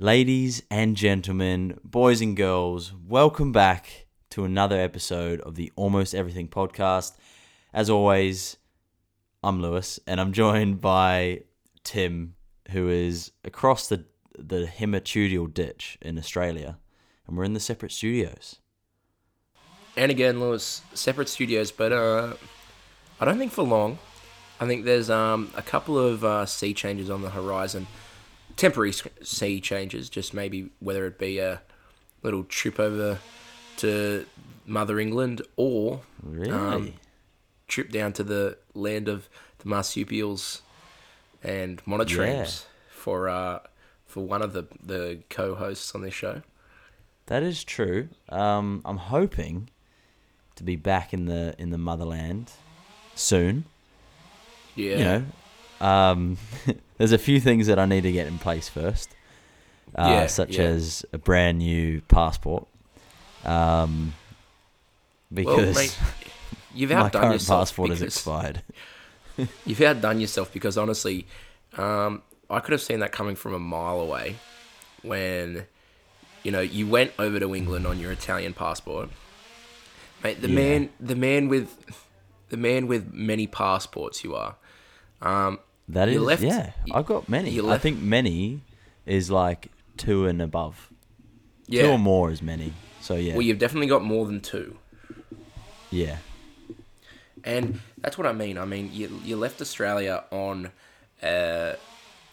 Ladies and gentlemen, boys and girls, welcome back to another episode of the Almost Everything podcast. As always, I'm Lewis and I'm joined by Tim, who is across the the Himatudal ditch in Australia, and we're in the separate studios. And again, Lewis, separate studios, but uh, I don't think for long. I think there's um, a couple of uh, sea changes on the horizon, temporary sea changes, just maybe whether it be a little trip over to Mother England or Really? Um, trip down to the land of the marsupials and monotremes for uh, for one of the, the co-hosts on this show. that is true. Um, I'm hoping to be back in the in the motherland soon. Yeah, you know, um, there's a few things that I need to get in place first, uh, Yeah, such yeah. as a brand new passport. Um, well, because mate, you've my current yourself passport has expired. You've outdone yourself because honestly, um, I could have seen that coming from a mile away when, you know, you went over to England on your Italian passport. Mate, the Yeah. man, the man with, the man with many passports you are. Um, That is, You left- yeah, I've got many. I think many is like two and above. yeah. Two or more is many. So yeah, Well, you've definitely got more than two. yeah, And that's what I mean. I mean, you, you left Australia on uh,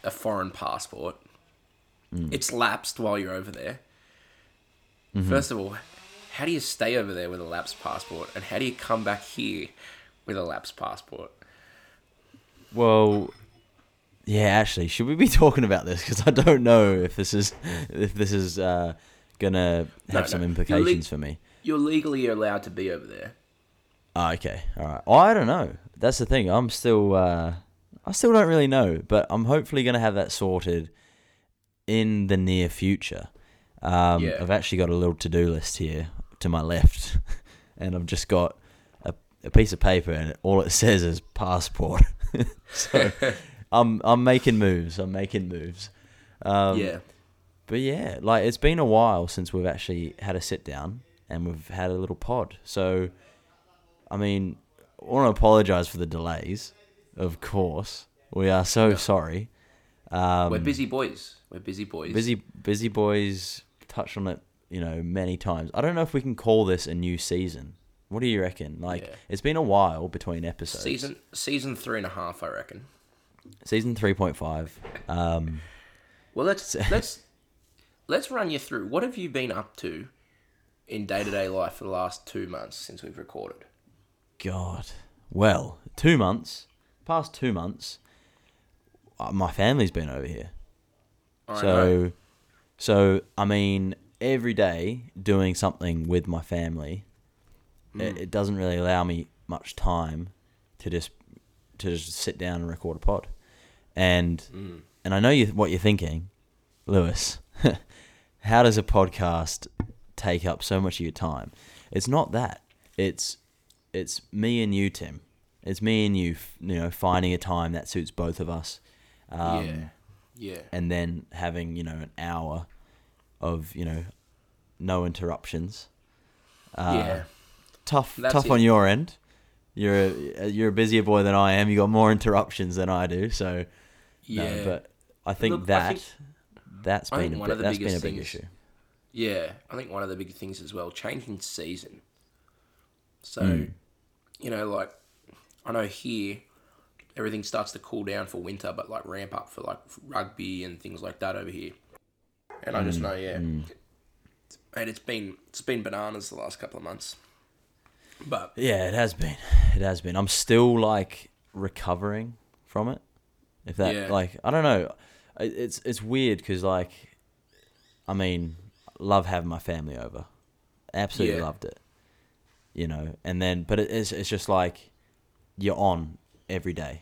a foreign passport. Mm. It's lapsed while you're over there. Mm-hmm. First of all, how do you stay over there with a lapsed passport? And how do you come back here with a lapsed passport? Well, yeah. Actually, should we be talking about this? Because I don't know if this is if this is uh, gonna have No, some no. implications le- for me. You're legally allowed to be over there. Oh, okay, all right. Well, I don't know. That's the thing. I'm still, uh, I still don't really know, but I'm hopefully gonna have that sorted in the near future. Um, Yeah. I've actually got a little to-do list here to my left, and I've just got a, a piece of paper, and all it says is passport. so I'm I'm making moves. I'm making moves. Um, yeah. but yeah, like it's been a while since we've actually had a sit down and we've had a little pod. So, I mean, I want to apologize for the delays. Of course, we are so sorry. Um, We're busy boys. We're busy boys. busy, busy boys. Touched on it, you know, many times. I don't know if we can call this a new season. What do you reckon? Like, Yeah. it's been a while between episodes. Season season three and a half, I reckon. Season three point five. Um, Well, let's let's let's run you through. What have you been up to in day to day life for the last two months since we've recorded? God. Well, two months, past two months, uh, my family's been over here. I know. so, so I mean, every day doing something with my family, it, it doesn't really allow me much time to just to just sit down and record a pod. And and I know you what you're thinking, Lewis. how does a podcast take up so much of your time? It's not that. It's it's me and you, Tim. It's me and you, f- you know, finding a time that suits both of us. Um, yeah, yeah, and then having you know an hour of you know no interruptions. Uh, yeah. tough, That's tough it. on your end. You're a, you're a busier boy than I am. You got more interruptions than I do. So Yeah, no, but I think Look, I that think- that's I been think one bit, of the that's been a biggest big things- issue. yeah. I think one of the big things as well, changing season. So, Mm. you know, like I know here, everything starts to cool down for winter, but like ramp up for like rugby and things like that over here. And I Mm, just know, yeah, and it's been it's been bananas the last couple of months. But Yeah, it has been. It has been. I'm still like recovering from it. If that Yeah. like I don't know, it's it's weird because like, I mean, love having my family over, absolutely Yeah. loved it. You know, and then but it is it's just like, you're on every day.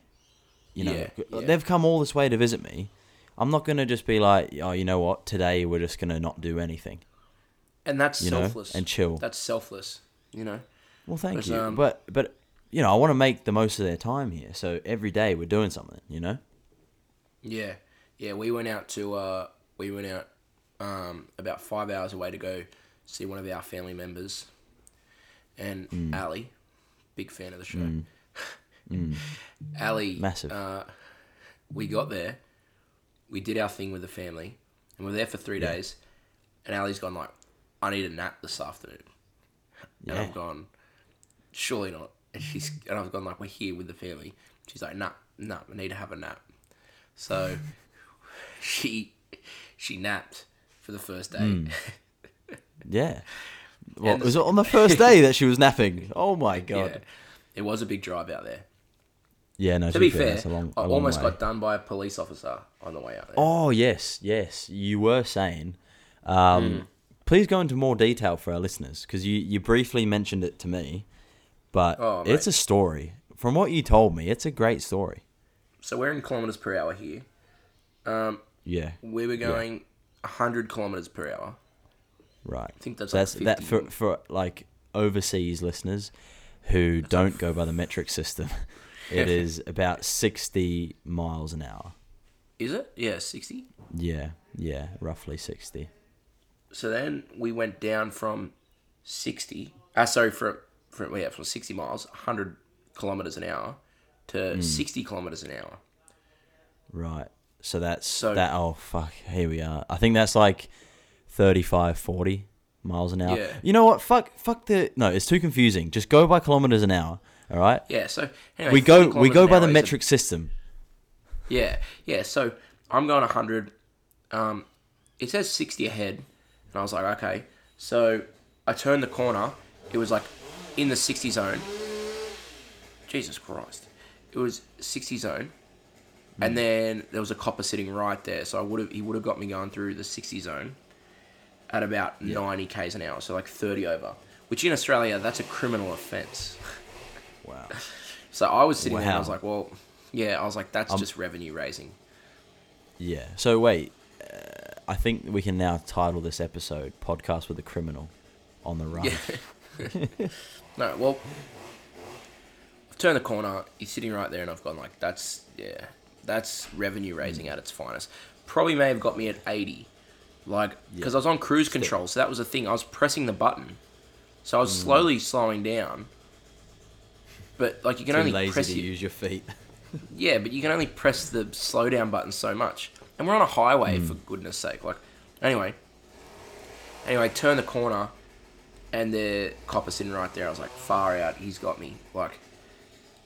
You know, Yeah, they've come all this way to visit me. I'm not gonna just be like, oh, you know what? Today we're just gonna not do anything. and that's You know, selfless and chill. That's selfless. You know. Well, thank There's, you. um, but but you know, I want to make the most of their time here. So every day we're doing something. You know. Yeah, yeah. We went out to uh, we went out um, about five hours away to go see one of our family members, and Mm. Ali, big fan of the show. Ali, Massive. Uh, we got there, we did our thing with the family, and we we're there for three days. And Ali's gone like, I need a nap this afternoon, and I've gone, surely not. And she's and I've gone like, we're here with the family. She's like, nah, nah, I need to have a nap. So she she napped for the first day. Hmm. Yeah. Well, And the- was it on the first day that she was napping? Oh my yeah, god. it was a big drive out there. Yeah, no. To be fair, fair, long, I almost way. got done by a police officer on the way out there. Oh yes, yes. You were saying. Um, Hmm. Please go into more detail for our listeners because you, you briefly mentioned it to me, but Oh, it's a story. From what you told me, it's a great story. So we're in kilometers per hour here. Um, Yeah, we were going 100 kilometers per hour. right. I think that's So like that's that for for like overseas listeners who don't go by the metric system. It is about sixty miles an hour. Is it? Yeah, 60. Yeah, yeah, roughly sixty. So then we went down from 60. Uh, sorry, from from yeah, from 60 miles, 100 kilometers an hour, to Hmm. 60 kilometers an hour. Right. So that's So- that. Oh fuck! Here we are. I think that's like 35, 40 miles an hour. Yeah. You know what? Fuck. Fuck the. No, it's too confusing. Just go by kilometers an hour. All right. Yeah. So anyway, we go. We go by the is a- metric system. Yeah, yeah. So I'm going 100. Um, it says 60 ahead, and I was like, okay. So I turned the corner. It was like in the 60 zone. Jesus Christ! It was 60 zone, and then there was a copper sitting right there. So I would have he would have got me going through the 60 zone at about 90 k's an hour, so like 30 over. Which in Australia, that's a criminal offence. Wow. So I was sitting there and I was like, well, yeah, I was like, that's Um, just revenue raising. Yeah. So wait. Uh, I think we can now title this episode "Podcast with a Criminal on the Run." Yeah. no, well, Turned the corner. He's sitting right there, and I've gone like, that's yeah, that's revenue raising at its finest. Probably may have got me at eighty, like because. I was on cruise control, so that was the thing. I was pressing the button, so I was Mm. slowly slowing down. But like you can Too only lazy press to your- use your feet. yeah, but you can only press the slow down button so much. And we're on a highway, for goodness sake. Like, anyway. Anyway, turn the corner, and the copper sitting right there. I was like, far out, he's got me. Like,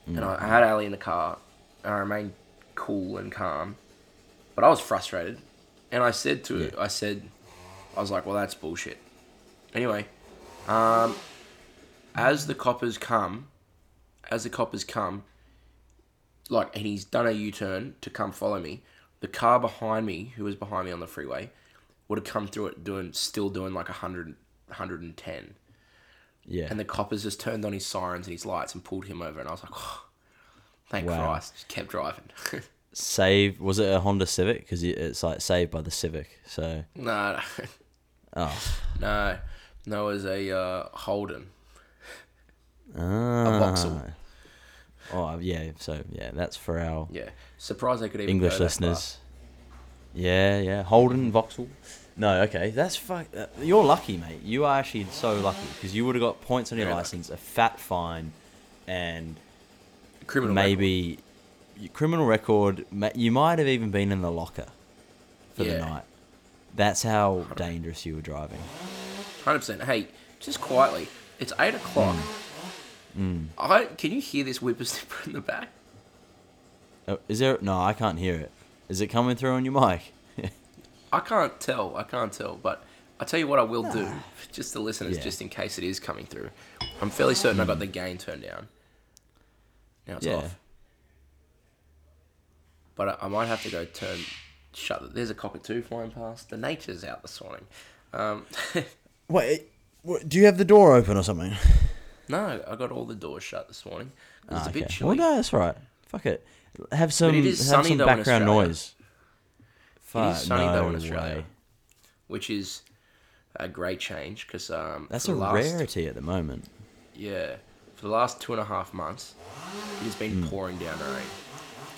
and I, I had Ali in the car, and I remained cool and calm. But I was frustrated. And I said to Yeah. I said, I was like, well, that's bullshit. Anyway, um, as the coppers come, as the coppers come, like, and he's done a U turn to come follow me. The car behind me, who was behind me on the freeway, would have come through it doing, still doing like 100, 110. Yeah. And the coppers just turned on his sirens and his lights and pulled him over. And I was like, oh, thank Wow. Christ. Just kept driving. Save. Was it a Honda Civic? Because it's like saved by the Civic. So. no, no, Oh. no. No, it was a uh, Holden. Ah. Vauxhall. Oh yeah. So yeah, that's for our Yeah. Surprised they could even English listeners. Yeah, yeah. Holden Vauxhall. No, okay, that's fuck. Uh, you're lucky, mate. You are actually so lucky because you would have got points on your Very lucky. license, a fat fine, and. Criminal maybe your criminal record. ma- You might have even been in the locker for the Yeah. night. That's how dangerous you were driving. Hundred percent. Hey, just quietly. It's eight o'clock. Mm. I can you hear this whippersnapper in the back? Oh, is there? No, I can't hear it. Is it coming through on your mic? I can't tell. I can't tell. But I tell you what, I will do. Just the listeners, Yeah. just in case it is coming through. I'm fairly certain I got the gain turned down. Now it's Yeah. off. But I, I might have to go turn. Shut. The, there's a cockatoo flying past. The nature's out this morning. Um, Wait, do you have the door open or something? no, I got all the doors shut this morning. It was Ah, a bit okay. chilly. Well, no, that's right. Fuck it. Have some, it is have sunny some background noise. Fuck, sunny no though in Australia. way. which is a great change because um, That's a last, rarity at the moment. Yeah, for the last two and a half months, it has been Hmm. pouring down rain,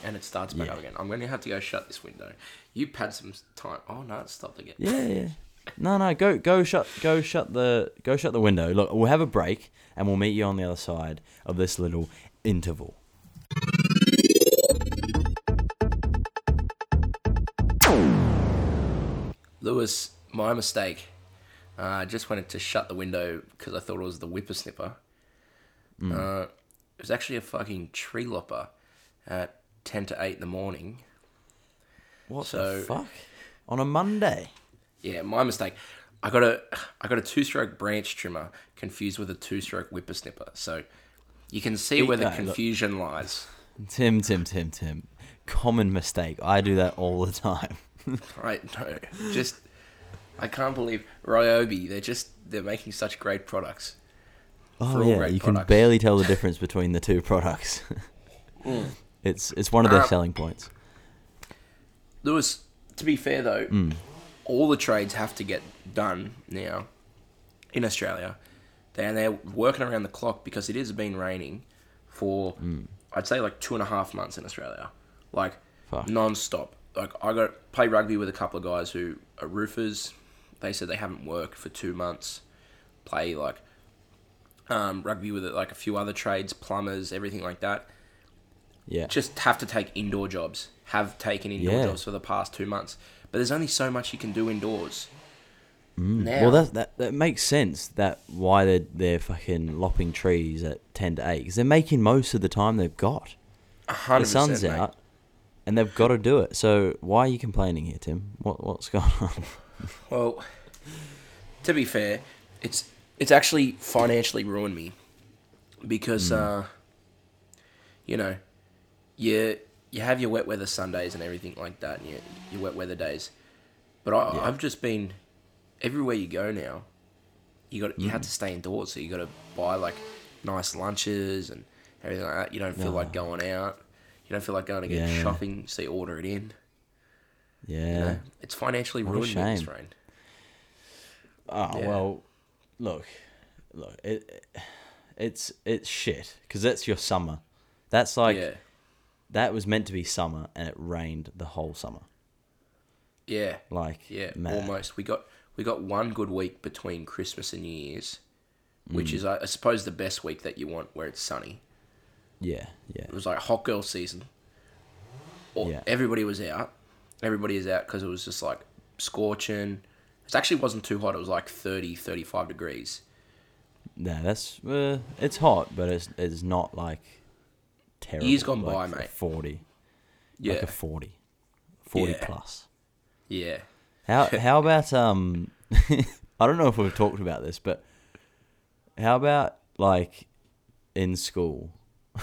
and it starts back Yeah. up again. I'm going to have to go shut this window. You had some time. Oh no, it stopped again. Yeah, yeah. No, no, go go shut go shut the go shut the window. Look, we'll have a break and we'll meet you on the other side of this little interval. Lewis, my mistake. Uh, I just wanted to shut the window because I thought it was the whippersnipper. Uh, it was actually a fucking tree lopper at 10 to 8 in the morning. What So- the fuck? On a Monday? Yeah, my mistake. I got a I got a two stroke branch trimmer confused with a two stroke whippersnipper. So you can see where the confusion lies. Tim, Tim, Tim, Tim. Common mistake. I do that all the time. Right? No, just I can't believe Ryobi. They're just they're making such great products. Oh yeah, you can barely tell the difference between the two products. It's it's one of their Um, selling points. Lewis, to be fair though, Mm. all the trades have to get done now in Australia. And they're working around the clock because it has been raining for, Mm. I'd say, like two and a half months in Australia. Like, Fuck. non stop. Like, I got play rugby with a couple of guys who are roofers. They said they haven't worked for two months. Play, like, um, rugby with like a few other trades, plumbers, everything like that Yeah. just have to take indoor jobs. Have taken indoor Yeah. jobs for the past two months. But there's only so much you can do indoors. Now, Mm. Well, that, that that makes sense. That why they're they're fucking lopping trees at ten to eight because they're making most of the time they've got. a hundred The sun's mate. out, and they've got to do it. So why are you complaining here, Tim? What what's going on? Well, to be fair, it's it's actually financially ruined me because uh, you know, you you have your wet weather Sundays and everything like that, and your your wet weather days. But I, Yeah. I've just been everywhere you go now. You got you have to stay indoors, so you got to buy like nice lunches and everything like that. You don't feel like going out. You don't feel like going to get Yeah. shopping, so you order it in. Yeah. You know? It's financially What ruined this rain. Oh Yeah. well, look, look, it, it it's it's shit because that's your summer. That's like yeah. that was meant to be summer, and it rained the whole summer. Yeah. Like Yeah, almost. We got we got one good week between Christmas and New Year's, which Mm. is I I suppose the best week that you want where it's sunny. Yeah, yeah, It was like hot girl season. Or Yeah. everybody was out. Everybody is out because it was just like scorching. It actually wasn't too hot. It was like 30, 35 degrees. no, that's uh, it's hot, but it's it's not like terrible. Years gone like by, mate. Forty, Yeah, like a 40, 40 Yeah. plus. yeah. How how about um? I don't know if we've talked about this, but how about like in school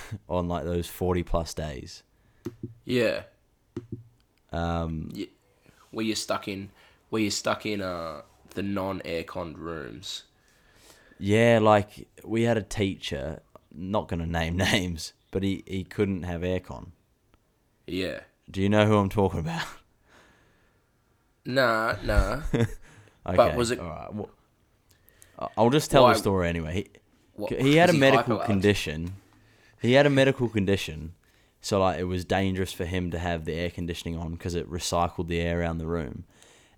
on like those forty plus days? Yeah. Um, Where you're stuck in, where you're stuck in uh the non aircon rooms. yeah, like we had a teacher. Not gonna name names, but he he couldn't have aircon. Yeah. Do you know who I'm talking about? Nah, nah. Okay, but was it- All right. Well, I'll just tell Why- the story anyway. He, What, he had a medical condition. He had a medical condition, so like it was dangerous for him to have the air conditioning on because it recycled the air around the room,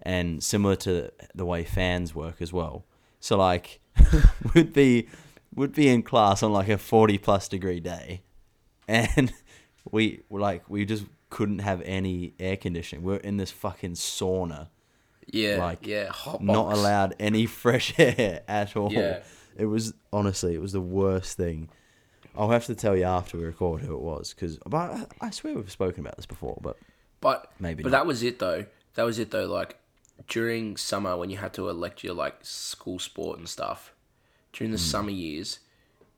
and similar to the way fans work as well. So like, would be would be in class on like a forty plus degree day, and we like we just couldn't have any air conditioning. We're in this fucking sauna Yeah, like, yeah, hot not box. allowed any fresh air at all. Yeah. It was honestly, it was the worst thing. I'll have to tell you after we record who it was, because but I, I swear we've spoken about this before. But But Maybe But not. that was it though. That was it though. Like during summer when you had to elect your like school sport and stuff. During the hmm. summer years,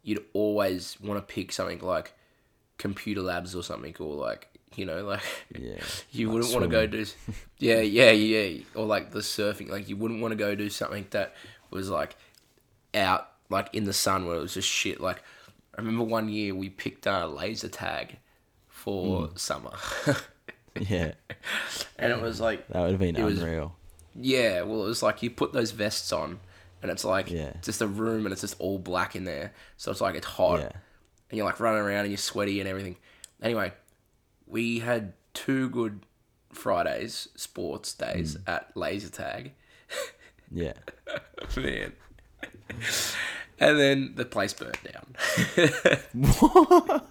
you'd always want to pick something like computer labs or something, or like you know, like yeah, you like wouldn't want to go do. Yeah, yeah, yeah. Or like the surfing, like you wouldn't want to go do something that was like out, like in the sun where it was just shit. Like I remember one year we picked a laser tag for Hmm. summer, yeah, and it was like that would have been It was- unreal. Yeah, well, it was like you put those vests on, and it's like Yeah. just a room, and it's just all black in there. So it's like it's hot, Yeah, and you're like running around, and you're sweaty and everything. Anyway, we had two good Fridays, sports days Hmm. at laser tag, Yeah. Man. And then the place burnt down.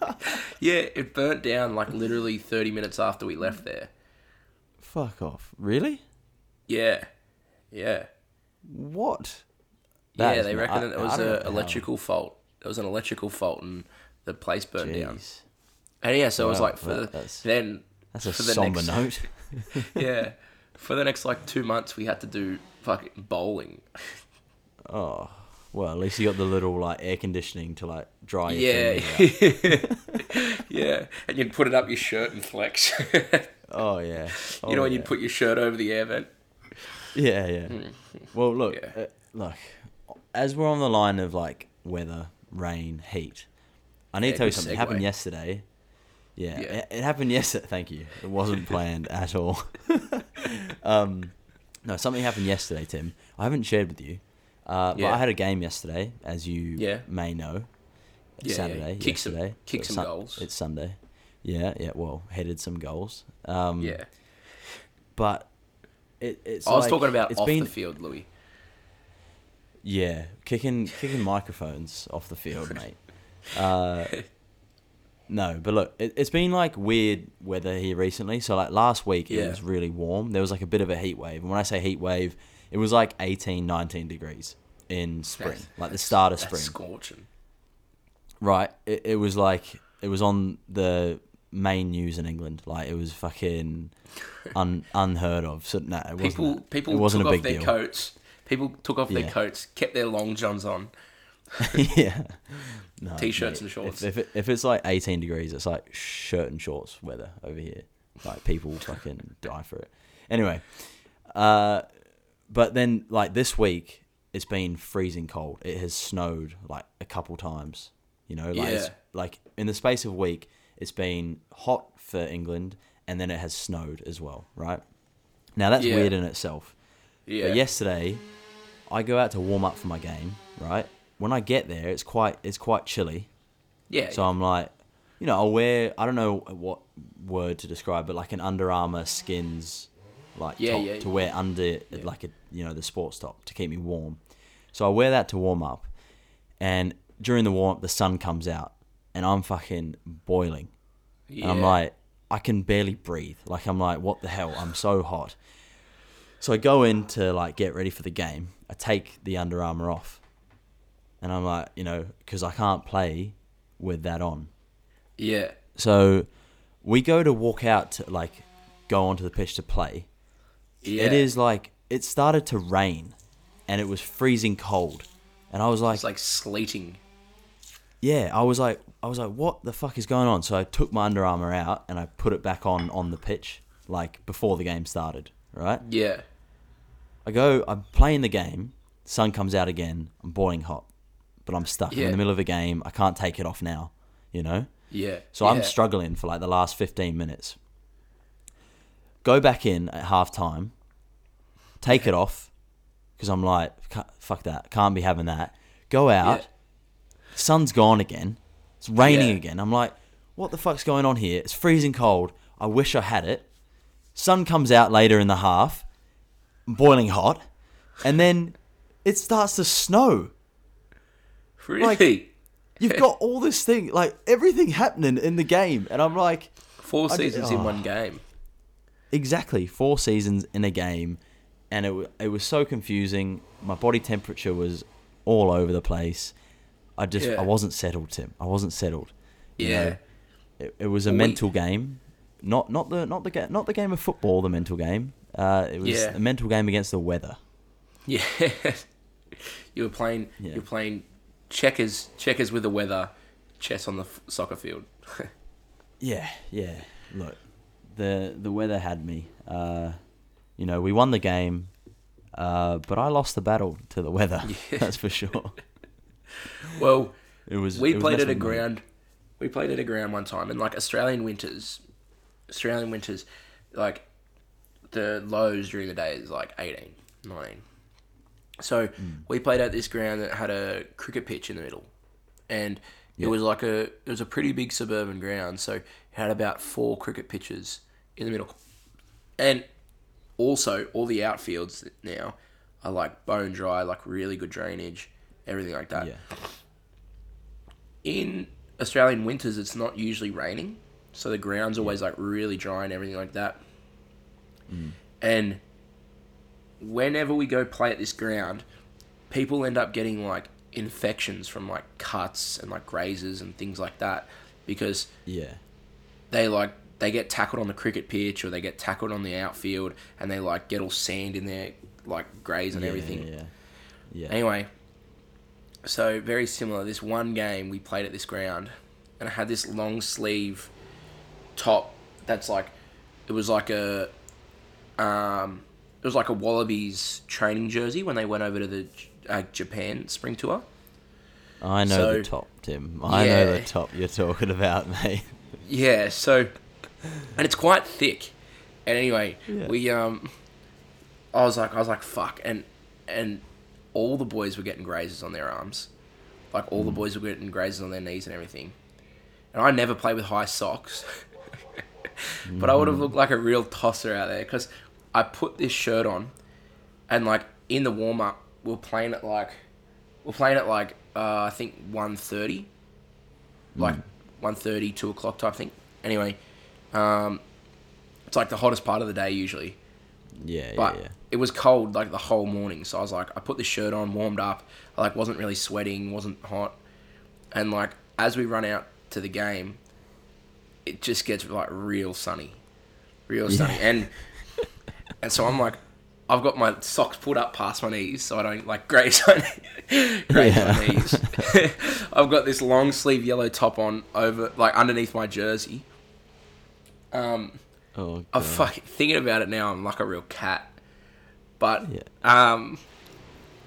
yeah, it burnt down like literally 30 minutes after we left there. Fuck off. Really? Yeah. Yeah. What? That yeah, they reckon I- it was an electrical fault. It was an electrical fault and the place burnt down. Jeez. And yeah, so it was like for the, that's- then That's a for the somber next, note. yeah, for the next like two months we had to do fucking bowling. Oh. Well, at least you got the little like air conditioning to like dry your Yeah, yeah, and you'd put it up your shirt and flex. Oh yeah. you know Oh, when yeah. you'd put your shirt over the air vent. Yeah, yeah. Well, look, Yeah. uh, look. As we're on the line of like weather, rain, heat, I need Yeah, to tell you something. It happened yesterday. Yeah, Yeah. It, it happened yesterday. Thank you. It wasn't planned at all. um, no, something happened yesterday, Tim. I haven't shared with you. Uh, but I had a game yesterday, as you Yeah. may know. Yeah, yeah. Saturday, Kick some- yesterday. kick So some Sun- goals. It's Sunday. Yeah, yeah. Well, headed some goals. Um, Yeah, But it, it's. I was like- talking about it's off been, the field, Lewis. Yeah, kicking kicking microphones off the field, mate. Uh, no, but look, it, it's been like weird weather here recently. So like last week it Yeah. was really warm. There was like a bit of a heat wave. And when I say heat wave, it was like 18, 19 degrees in spring, That's- like the start of spring. scorching. Right. It, it was like it was on the main news in England. Like it was fucking un, unheard of. So no, it wasn't. People, people it wasn't took a off big their deal. coats. People took off Yeah. their coats, kept their long johns on. yeah. No, T-shirts mate, and shorts. If, if, it, if it's like 18 degrees, it's like shirt and shorts weather over here. Like people fucking die for it. Anyway, uh, but then like this week, it's been freezing cold. It has snowed like a couple times. You know, like it's, Yeah. like in the space of a week, it's been hot for England, and then it has snowed as well. Right now, that's Yeah. weird in itself. Yeah. But yesterday, I go out to warm up for my game. Right when I get there, it's quite it's quite chilly. Yeah. So I'm like, you know, I'll wear I don't know what word to describe, but like an Under Armour skins like Yeah, top yeah. to wear under like a you know the sports top to keep me warm. So I wear that to warm up, and during the warm up, the sun comes out, and I'm fucking boiling. And I'm like, I can barely breathe. Like I'm like, what the hell? I'm so hot. So I go in to like get ready for the game. I take the Under Armour off, and I'm like, you know, because I can't play with that on. yeah. So we go to walk out to like go onto the pitch to play. Yeah. It is like it started to rain, and it was freezing cold, and I was like, It's like sleeting. yeah, I was like, I was like, what the fuck is going on? So I took my Under Armour out and I put it back on on the pitch, like before the game started. Right? Yeah. I go, I'm playing the game. Sun comes out again. I'm boiling hot, but I'm stuck I'm in Yeah. the middle of a game. I can't take it off now. You know. Yeah. So I'm yeah. struggling for like the last 15 minutes. Go back in at half time, take it off, because I'm like, fuck that, can't be having that. Go out, Yeah. sun's gone again, it's raining Yeah. again. I'm like, what the fuck's going on here? It's freezing cold. I wish I had it. Sun comes out later in the half, boiling hot, and then it starts to snow. Really? You've got all this thing, like everything happening in the game, and I'm like, Four seasons in oh. one game. Exactly four seasons in a game, and it it was so confusing. My body temperature was all over the place. I just Yeah. I wasn't settled, Tim. I wasn't settled. you Yeah. know. It, it was a we- mental game, not not the not the ga- not the game of football. The mental game. Uh, it was Yeah. a mental game against the weather. Yeah. you were playing. Yeah. You were playing checkers. Checkers with the weather. Chess on the f- soccer field. Yeah, yeah. Look, the the weather had me. Uh, you know, we won the game, uh, but I lost the battle to the weather. Yeah. That's for sure. well, It was. we it was played at a ground. We played at a ground one time, and like Australian winters, Australian winters, like the lows during the day is like 18, 19. So Hmm. we played at this ground that had a cricket pitch in the middle, and it Yeah. was like a it was a pretty big suburban ground. So it had about four cricket pitches in the middle, and also all the outfields now are like bone dry, like really good drainage, everything like that. Yeah. In Australian winters, it's not usually raining, so the ground's always like really dry and everything like that. Mm. And whenever we go play at this ground, people end up getting like infections from like cuts and like grazes and things like that because Yeah. they like they get tackled on the cricket pitch or they get tackled on the outfield and they like get all sand in their like graze and yeah, everything. Yeah. Yeah. Anyway, so very similar. This one game we played at this ground, and I had this long sleeve top that's like it was like a um it was like a Wallabies training jersey when they went over to the uh, Japan spring tour. I know So- the top, Tim. I know the top you're talking about, mate. Yeah, so and it's quite thick. And anyway, Yeah. we um I was like I was like fuck and and all the boys were getting grazes on their arms. Like all the boys were getting grazes on their knees and everything. And I never play with high socks. but I would have looked like a real tosser out there cuz I put this shirt on and like in the warm up we we're playing at like we're playing at like uh, I think 1.30 like 1.30, 2 o'clock type thing. Anyway, um, it's like the hottest part of the day usually. Yeah, But yeah, yeah. it was cold like the whole morning, so I was like, I put the shirt on, warmed up. I like wasn't really sweating, wasn't hot, and like as we run out to the game, it just gets like real sunny, real sunny, Yeah. and and so I'm like, I've got my socks pulled up past my knees, so I don't like graze my graze Yeah. my knees. I've got this long sleeve yellow top on over like underneath my jersey. Um, Oh, I'm fucking thinking about it now. I'm like a real cat. But Yeah. um,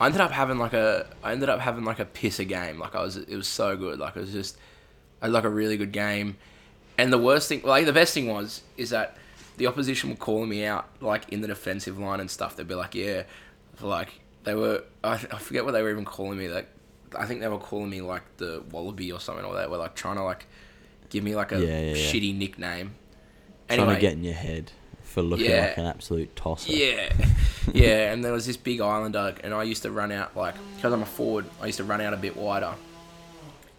I ended up having like a I ended up having like a pisser game. Like I was, it was so good. Like it was just, I had like a really good game. And the worst thing, like the best thing was, is that the opposition were calling me out like in the defensive line and stuff. They'd be like, yeah, like they were. I, I forget what they were even calling me. Like I think they were calling me like the Wallaby or something, or they were like trying to like give me like a Yeah, yeah, shitty nickname. Trying to get in your head for looking Yeah. like an absolute tosser. Yeah, yeah, and there was this big islander, and I used to run out like because I'm a forward. I used to run out a bit wider.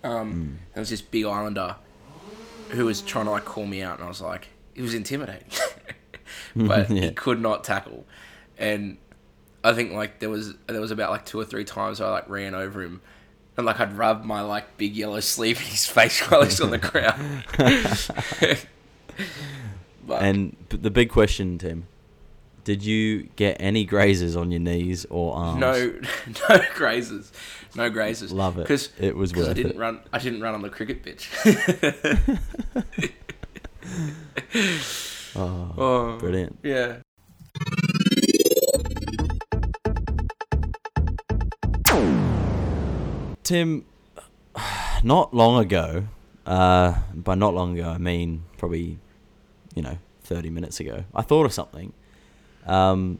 Um, there was this big islander who was trying to like call me out, and I was like, it was intimidating, but Yeah. he could not tackle, and I think like there was there was about like two or three times I like ran over him. And like I'd rub my like big yellow sleeve in his face while he's on the ground. But And the big question, Tim, did you get any grazes on your knees or arms? No, no grazes, no grazes. Love it. because It was I didn't it. run. I didn't run on the cricket pitch. Oh, oh, brilliant. Yeah. Tim, not long ago, uh, by not long ago, I mean probably, you know, 30 minutes ago, I thought of something. Um,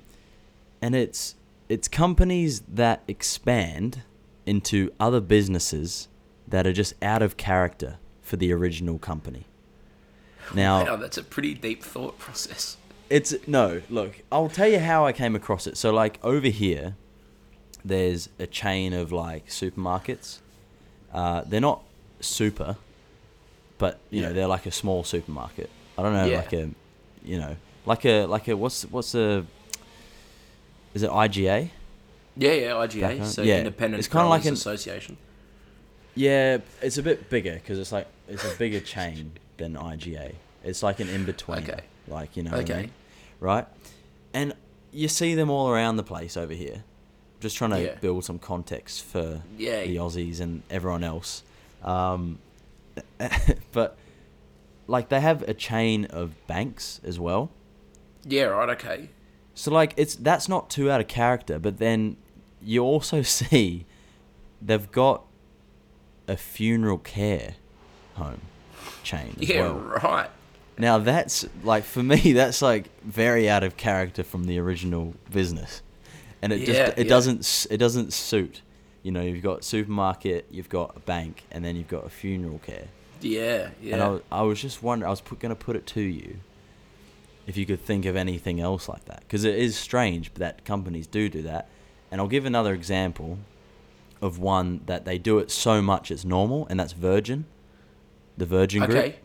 and it's it's companies that expand into other businesses that are just out of character for the original company. Now, Wow, that's a pretty deep thought process. it's no, look, I'll tell you how I came across it. So like over here, there's a chain of like supermarkets. Uh, they're not super, but you Yeah. know they're like a small supermarket. I don't know, Yeah. like a, you know, like a like a what's what's a, is it IGA? Yeah, yeah, IGA, so Yeah, Independent it's kinda like an- Association. Yeah, it's a bit bigger because it's like it's a bigger chain than IGA. It's like an in between. Okay. Like you know. what I Okay. mean? Right. And you see them all around the place over here. Just trying to Yeah. build some context for Yeah. the Aussies and everyone else. Um, but like they have a chain of banks as well. Yeah, right, okay. So like it's that's not too out of character, but then you also see they've got a funeral care home chain as Yeah, well. right. Now that's like for me that's like very out of character from the original business. And it just it yeah. doesn't it doesn't suit. You know, you've got supermarket, you've got a bank, and then you've got a funeral care. Yeah, yeah. And I, was- I was just wondering, I was put, to put it to you if you could think of anything else like that. Because it is strange that companies do do that. And I'll give another example of one that they do it so much it's normal, and that's Virgin, the Virgin Group. Okay.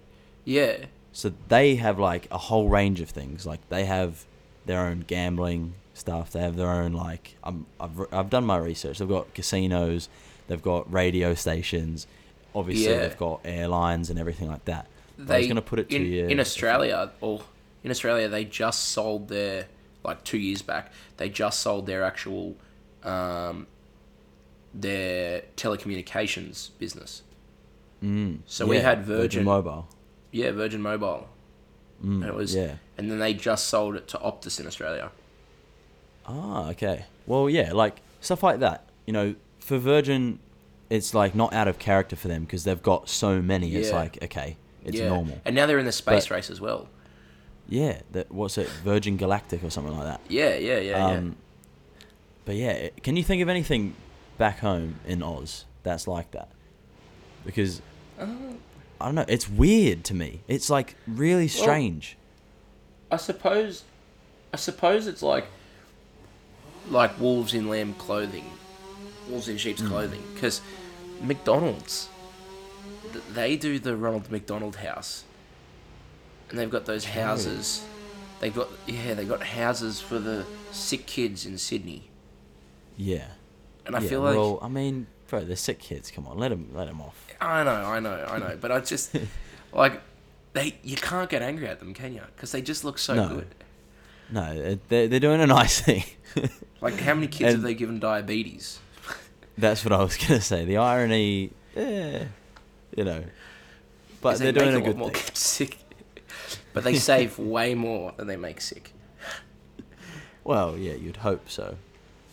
Yeah. So they have like a whole range of things. Like they have their own gambling stuff. They have their own like um, I've I've done my research. They've got casinos. They've got radio stations. Obviously, Yeah. they've got airlines and everything like that. But I They was gonna put it to in, you in Australia or in Australia they just sold their like two years back. They just sold their actual um, their telecommunications business. Mm, So we had Virgin, Mobile. yeah, Virgin Mobile, Mm, and it was, yeah. and then they just sold it to Optus in Australia. Ah, okay. Well, yeah, like stuff like that. You know, for Virgin, it's like not out of character for them because they've got so many. It's Yeah. like okay, it's yeah. normal. And now they're in the space But- race as well. Yeah, that what's it, Virgin Galactic or something like that. Yeah, yeah, yeah, um, But yeah, can you think of anything back home in Oz that's like that? Because. Uh, I don't know, it's weird to me. It's like really strange. I suppose, I suppose it's like, like wolves in lamb clothing, wolves in sheep's Hmm. clothing. Because McDonald's, th- they do the Ronald McDonald House, and they've got those houses. They've got yeah, they've got houses for the sick kids in Sydney, yeah. and I yeah, feel like well, I mean, bro, they're sick kids. Come on, let them let them off. I know, I know, I know, but I just like they you can't get angry at them, can you? Because they just look so No. good. No, they're they're doing a nice thing. Like how many kids have And- they given diabetes? That's what I was gonna say. The irony, eh, you know, but they're they doing a good more thing. sick. But they save way more than they make sick. Well, yeah, you'd hope so.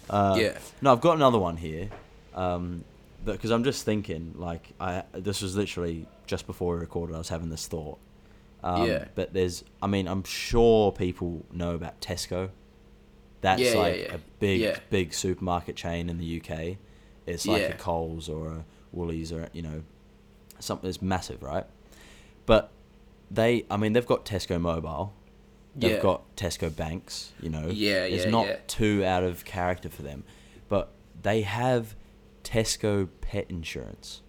Uh, Yeah. No, I've got another one here. Um, because I'm just thinking, like, I this was literally just before we recorded. I was having this thought. Um, Yeah. But there's, I mean, I'm sure people know about Tesco. That's Yeah, yeah, like yeah. a big, Yeah. big supermarket chain in the UK. It's like a Coles or a Woolies or you know, something that's massive, right? But they, I mean, they've got Tesco Mobile. They've Yeah. got Tesco Banks, you know. Yeah, It's yeah, not yeah. too out of character for them. But they have Tesco pet insurance.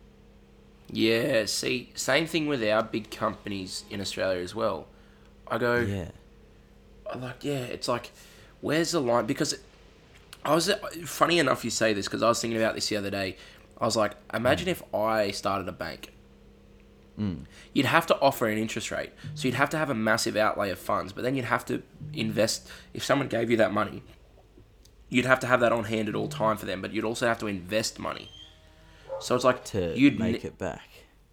Yeah, see, same thing with our big companies in Australia as well. I go, Yeah. I'm like, yeah, it's like, where's the line? Because I was, funny enough you say this, because I was thinking about this the other day. I was like, imagine if I started a bank. You'd have to offer an interest rate. So you'd have to have a massive outlay of funds, but then you'd have to invest. If someone gave you that money, you'd have to have that on hand at all time for them, but you'd also have to invest money. So it's like To you'd make ne- it back.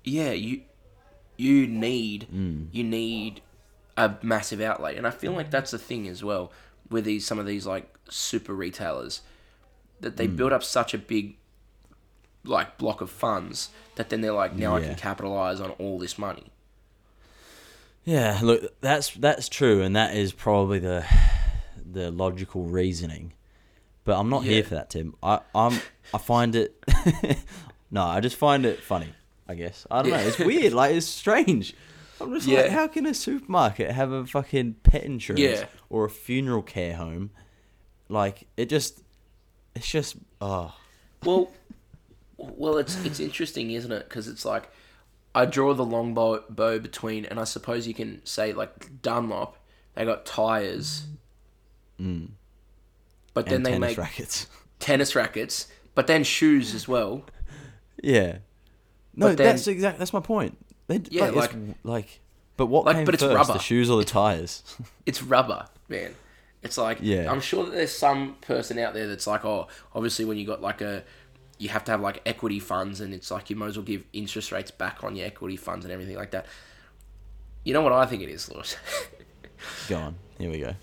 yeah, you you need Mm. you need a massive outlay, and I feel like that's the thing as well with these some of these like super retailers that Mm. they build up such a big like block of funds that then they're like now I can capitalize on all this money. Yeah, look, that's that's true, and that is probably the the logical reasoning. But I'm not Yeah. here for that, Tim. I I'm I find it. no, I just find it funny. I guess I don't know. It's weird. Like it's strange. I'm just Yeah. like, how can a supermarket have a fucking pet insurance Yeah. or a funeral care home? Like it just, it's just oh Well, well, it's it's interesting, isn't it? Because it's like I draw the long bow, bow between, and I suppose you can say like Dunlop, they got tires, mm. but then and they tennis make rackets. tennis rackets, but then shoes as well. Yeah. No, then- that's exact. That's my point. They, Yeah, like, it's, like, but what Like, came but it's first, rubber. the shoes or the tires? It's rubber, man. It's like Yeah. I'm sure that there's some person out there that's like, oh, obviously when you got like a, you have to have like equity funds, and it's like you might as well give interest rates back on your equity funds and everything like that. You know what I think it is, Lewis? Go on. Here we go.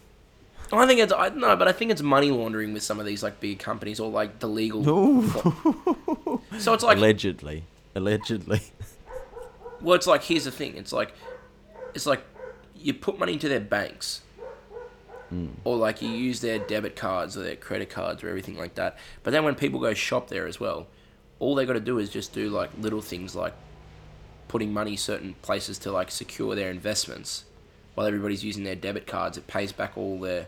I think it's I don't know, but I think it's money laundering with some of these like big companies or like the legal. So it's like allegedly, allegedly. Well, it's like here's the thing. It's like it's like you put money into their banks, hmm. or like you use their debit cards or their credit cards or everything like that. But then when people go shop there as well, all they got to do is just do like little things like putting money certain places to like secure their investments, while everybody's using their debit cards. It pays back all their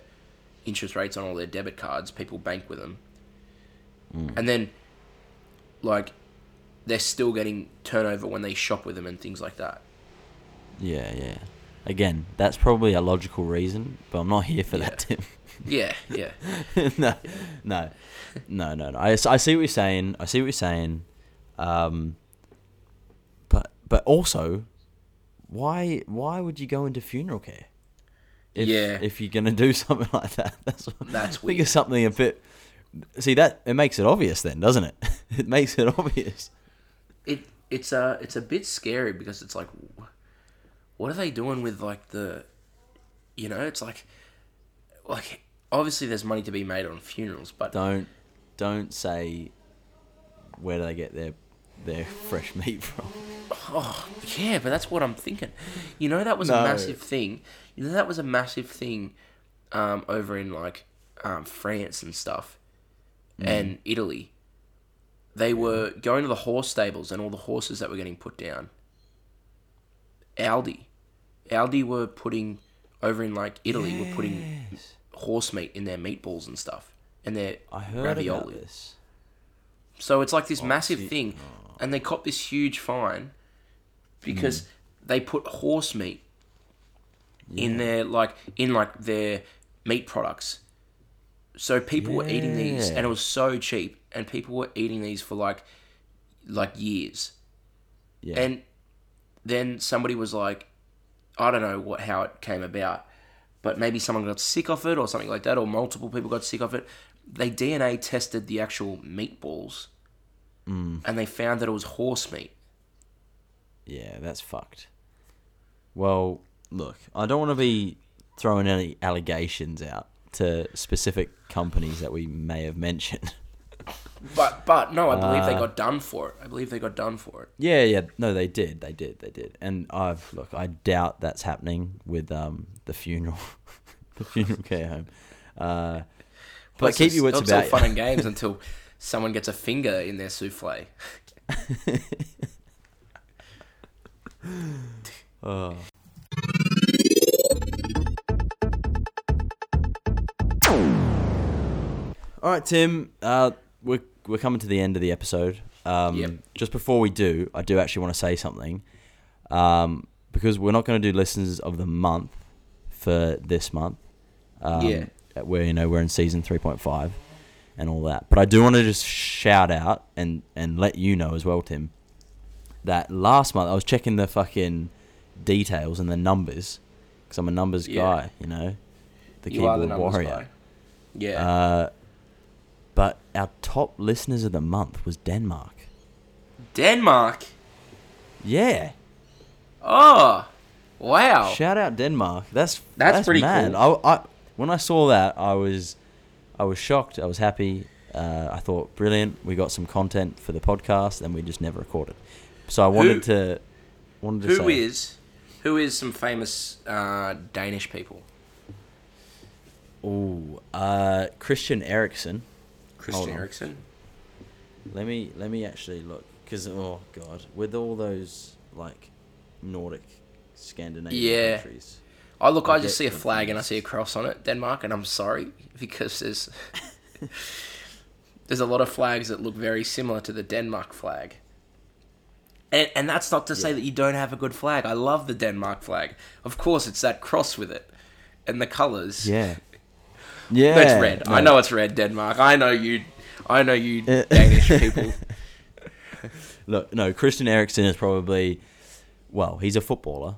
interest rates on all their debit cards. People bank with them. Hmm. and then like they're still getting turnover when they shop with them and things like that. Yeah, yeah. Again, that's probably a logical reason, but I'm not here for that, Tim. Yeah, yeah. no, no, no, no, no. I, I see what you're saying. I see what you're saying. Um, but but also, why why would you go into funeral care? If, Yeah. If you're gonna do something like that, that's That's think weird. something a bit. See that it makes it obvious then, doesn't it? it makes it obvious. It it's a it's a bit scary because it's like, what are they doing with like the, you know, it's like, like obviously there's money to be made on funerals, but Don't don't say where do they get their their fresh meat from. Oh, yeah, but that's what I'm thinking. You know, that was a massive thing. You know, that was a massive thing um, over in like um, France and stuff, and Italy. They were going to the horse stables and all the horses that were getting put down. Aldi, Aldi were putting over in like Italy were putting horse meat in their meatballs and stuff and their I heard ravioli. about this. So it's like this oh, massive see- thing, oh. and they caught this huge fine because hmm. they put horse meat in their like in like their meat products. So people were eating these, and it was so cheap, and people were eating these for like like years. Yeah. And then somebody was like, I don't know what how it came about, but maybe someone got sick of it or something like that, or multiple people got sick of it. They DNA tested the actual meatballs, mm. and they found that it was horse meat. Yeah, that's fucked. Well, look, I don't want to be throwing any allegations out to specific companies that we may have mentioned. But but no, I believe they Uh, got done for it. I believe they got done for it. yeah, yeah, no, they did, they did, they did. And I've look, I doubt that's happening with um the funeral, the funeral care home. Uh, but Plus, keep your wits it's all about fun and games until someone gets a finger in their souffle. Oh. All right, Tim. Uh, we're we're coming to the end of the episode. Um, Yep. Just before we do, I do actually want to say something, um, because we're not going to do listeners of the month for this month. Um, Yeah. Where you know we're in season three point five, and all that. But I do want to just shout out and and let you know as well, Tim, that last month I was checking the fucking details and the numbers because I'm a numbers Yeah. guy, you know, the You keyboard the warrior. guy. Yeah. Uh, but our top listeners of the month was Denmark. Denmark. Yeah, Oh, wow. shout out Denmark. That's That's pretty mad. cool. I, I when I saw that, I was I was shocked. I was happy. Uh, I thought brilliant. We got some content for the podcast, and we just never recorded. So I wanted to wanted to Who say is who is some famous uh, Danish people? Ooh, uh, Christian Eriksen. Christian. Eriksen. Let me let me actually look because oh god, with all those like Nordic Scandinavian Yeah. countries. I look. I I just see a flag and I see a cross on it, Denmark, and I'm sorry because there's there's a lot of flags that look very similar to the Denmark flag. And, and that's not to say Yeah. that you don't have a good flag. I love the Denmark flag. Of course, it's that cross with it, and the colours. Yeah. Yeah. that's red. I know it's red, Denmark. I know you. I know you Danish people. Look, no, Christian Eriksen is probably well, he's a footballer,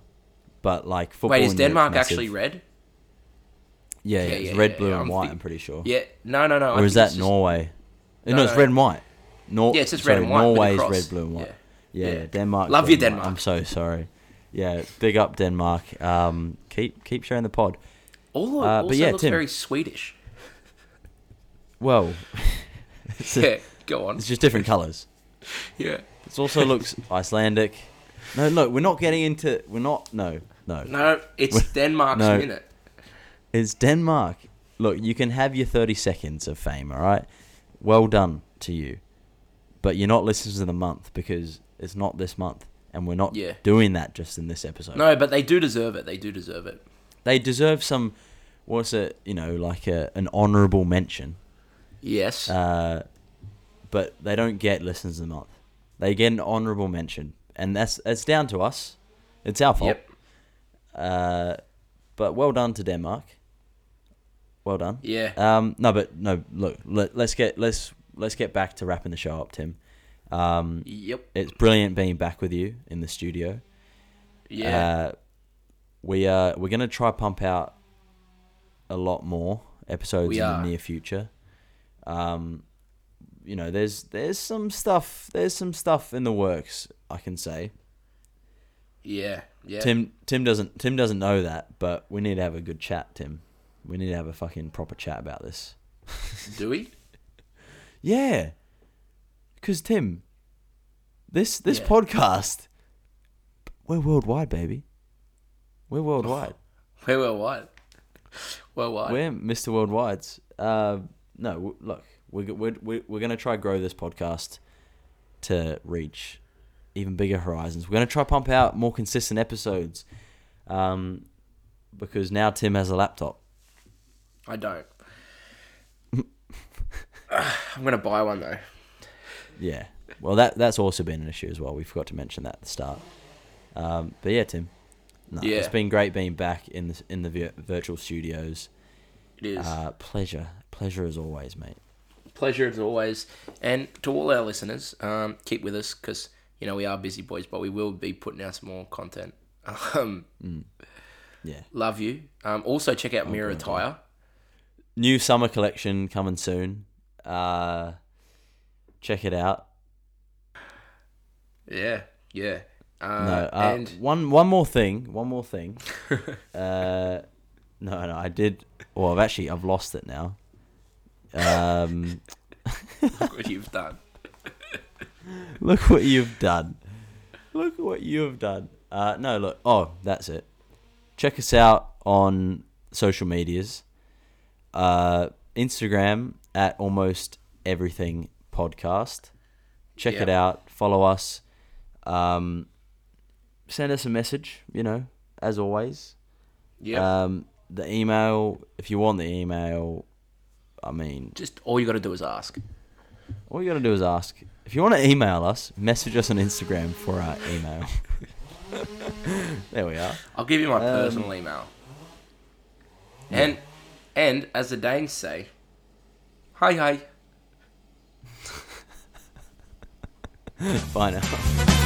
but like football. Wait, is Denmark actually red? Yeah, yeah, Yeah, it's yeah, red, blue, and white. thi- I'm pretty sure. Yeah. No, no, no. I Or is that Norway? no, No, it's red and white. Nor- Yeah, it's just sorry, red and white Norway's red, blue, and white. Yeah. Denmark. Love you, Denmark. I'm so sorry. Yeah, big up Denmark. Um, keep keep sharing the pod. All Uh, also but yeah, looks Tim. very Swedish. Well, it's, Yeah, go on. it's just different colours. Yeah. It also looks Icelandic. No, look, we're not getting into. We're not. No, no. No, it's Denmark's no. minute. It's Denmark. Look, you can have your 30 seconds of fame, all right? Well done to you. But you're not listeners of the month because it's not this month. And we're not Yeah. doing that just in this episode. No, but they do deserve it. They do deserve it. They deserve some, what's it, you know, like a, an honourable mention. Yes. Uh, but they don't get listens a month. They get an honourable mention, and that's it's down to us. It's our fault. Yep. Uh, but well done to Denmark. Well done. Yeah. Um, no, but no. Look, let, let's get let's let's get back to wrapping the show up, Tim. Um, Yep. it's brilliant being back with you in the studio. Yeah. Uh, we are we're gonna try pump out a lot more episodes We in are. the near future. Um, you know, there's there's some stuff there's some stuff in the works. I can say. yeah. Yeah. Tim Tim doesn't Tim doesn't know that, but we need to have a good chat, Tim. We need to have a fucking proper chat about this. Do we? Yeah. Cause Tim, this this Yeah. podcast, we're worldwide, baby. We're worldwide. we're worldwide. What? we're Mr. Worldwide's. Uh, no, look, we're, we're we're we're gonna try grow this podcast to reach even bigger horizons. We're gonna try pump out more consistent episodes, um, because now Tim has a laptop. I don't. I'm gonna buy one though. Yeah. Well, that that's also been an issue as well. We forgot to mention that at the start. Um, but yeah, Tim. No, Yeah. it's been great being back in the in the virtual studios. It is. Uh, pleasure, pleasure as always, mate. Pleasure as always. And to all our listeners, um, keep with us because you know we are busy boys, but we will be putting out some more content. Um, Yeah. love you. Um, also check out Mirror Attire. New summer collection coming soon. Uh, check it out. Yeah, yeah. Uh, No, uh, and one one more thing. One more thing. uh, no, no, I did. Well, I've actually I've lost it now. Um, look what you've done. look what you've done. Look what you have done. Uh, no, look. Oh, that's it. Check us out on social medias. Uh, Instagram at almost everything podcast. Check it out. Follow us. Um, send us a message. You know, as always. Yeah. Um, the email, if you want the email, I mean, Just all you got to do is ask. all you got to do is ask. If you want to email us, message us on Instagram for our email. there we are. I'll give you my Um, personal email. And and as the Danes say, hi hi. Bye now.